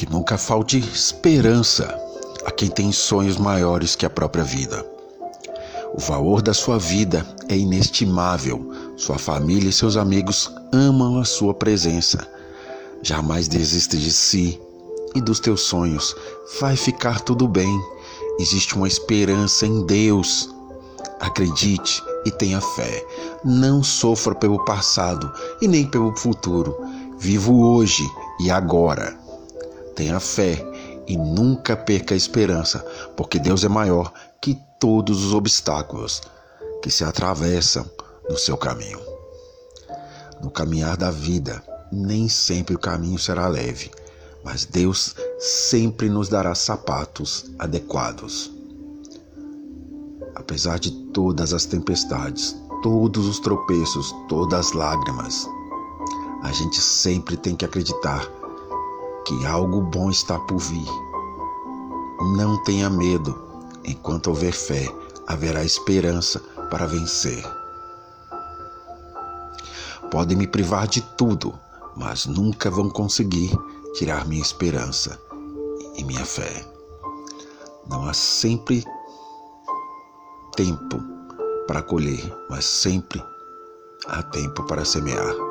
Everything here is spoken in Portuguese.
Que nunca falte esperança a quem tem sonhos maiores que a própria vida. O valor da sua vida é inestimável. Sua família e seus amigos amam a sua presença. Jamais desista de si e dos teus sonhos. Vai ficar tudo bem. Existe uma esperança em Deus. Acredite e tenha fé. Não sofra pelo passado e nem pelo futuro. Viva hoje e agora. Tenha fé e nunca perca a esperança, porque Deus é maior que todos os obstáculos que se atravessam no seu caminho. No caminhar da vida, nem sempre o caminho será leve, mas Deus sempre nos dará sapatos adequados. Apesar de todas as tempestades, todos os tropeços, todas as lágrimas, a gente sempre tem que acreditar que algo bom está por vir. Não tenha medo, enquanto houver fé, haverá esperança para vencer. Podem me privar de tudo, mas nunca vão conseguir tirar minha esperança e minha fé. Não há sempre tempo para colher, mas sempre há tempo para semear.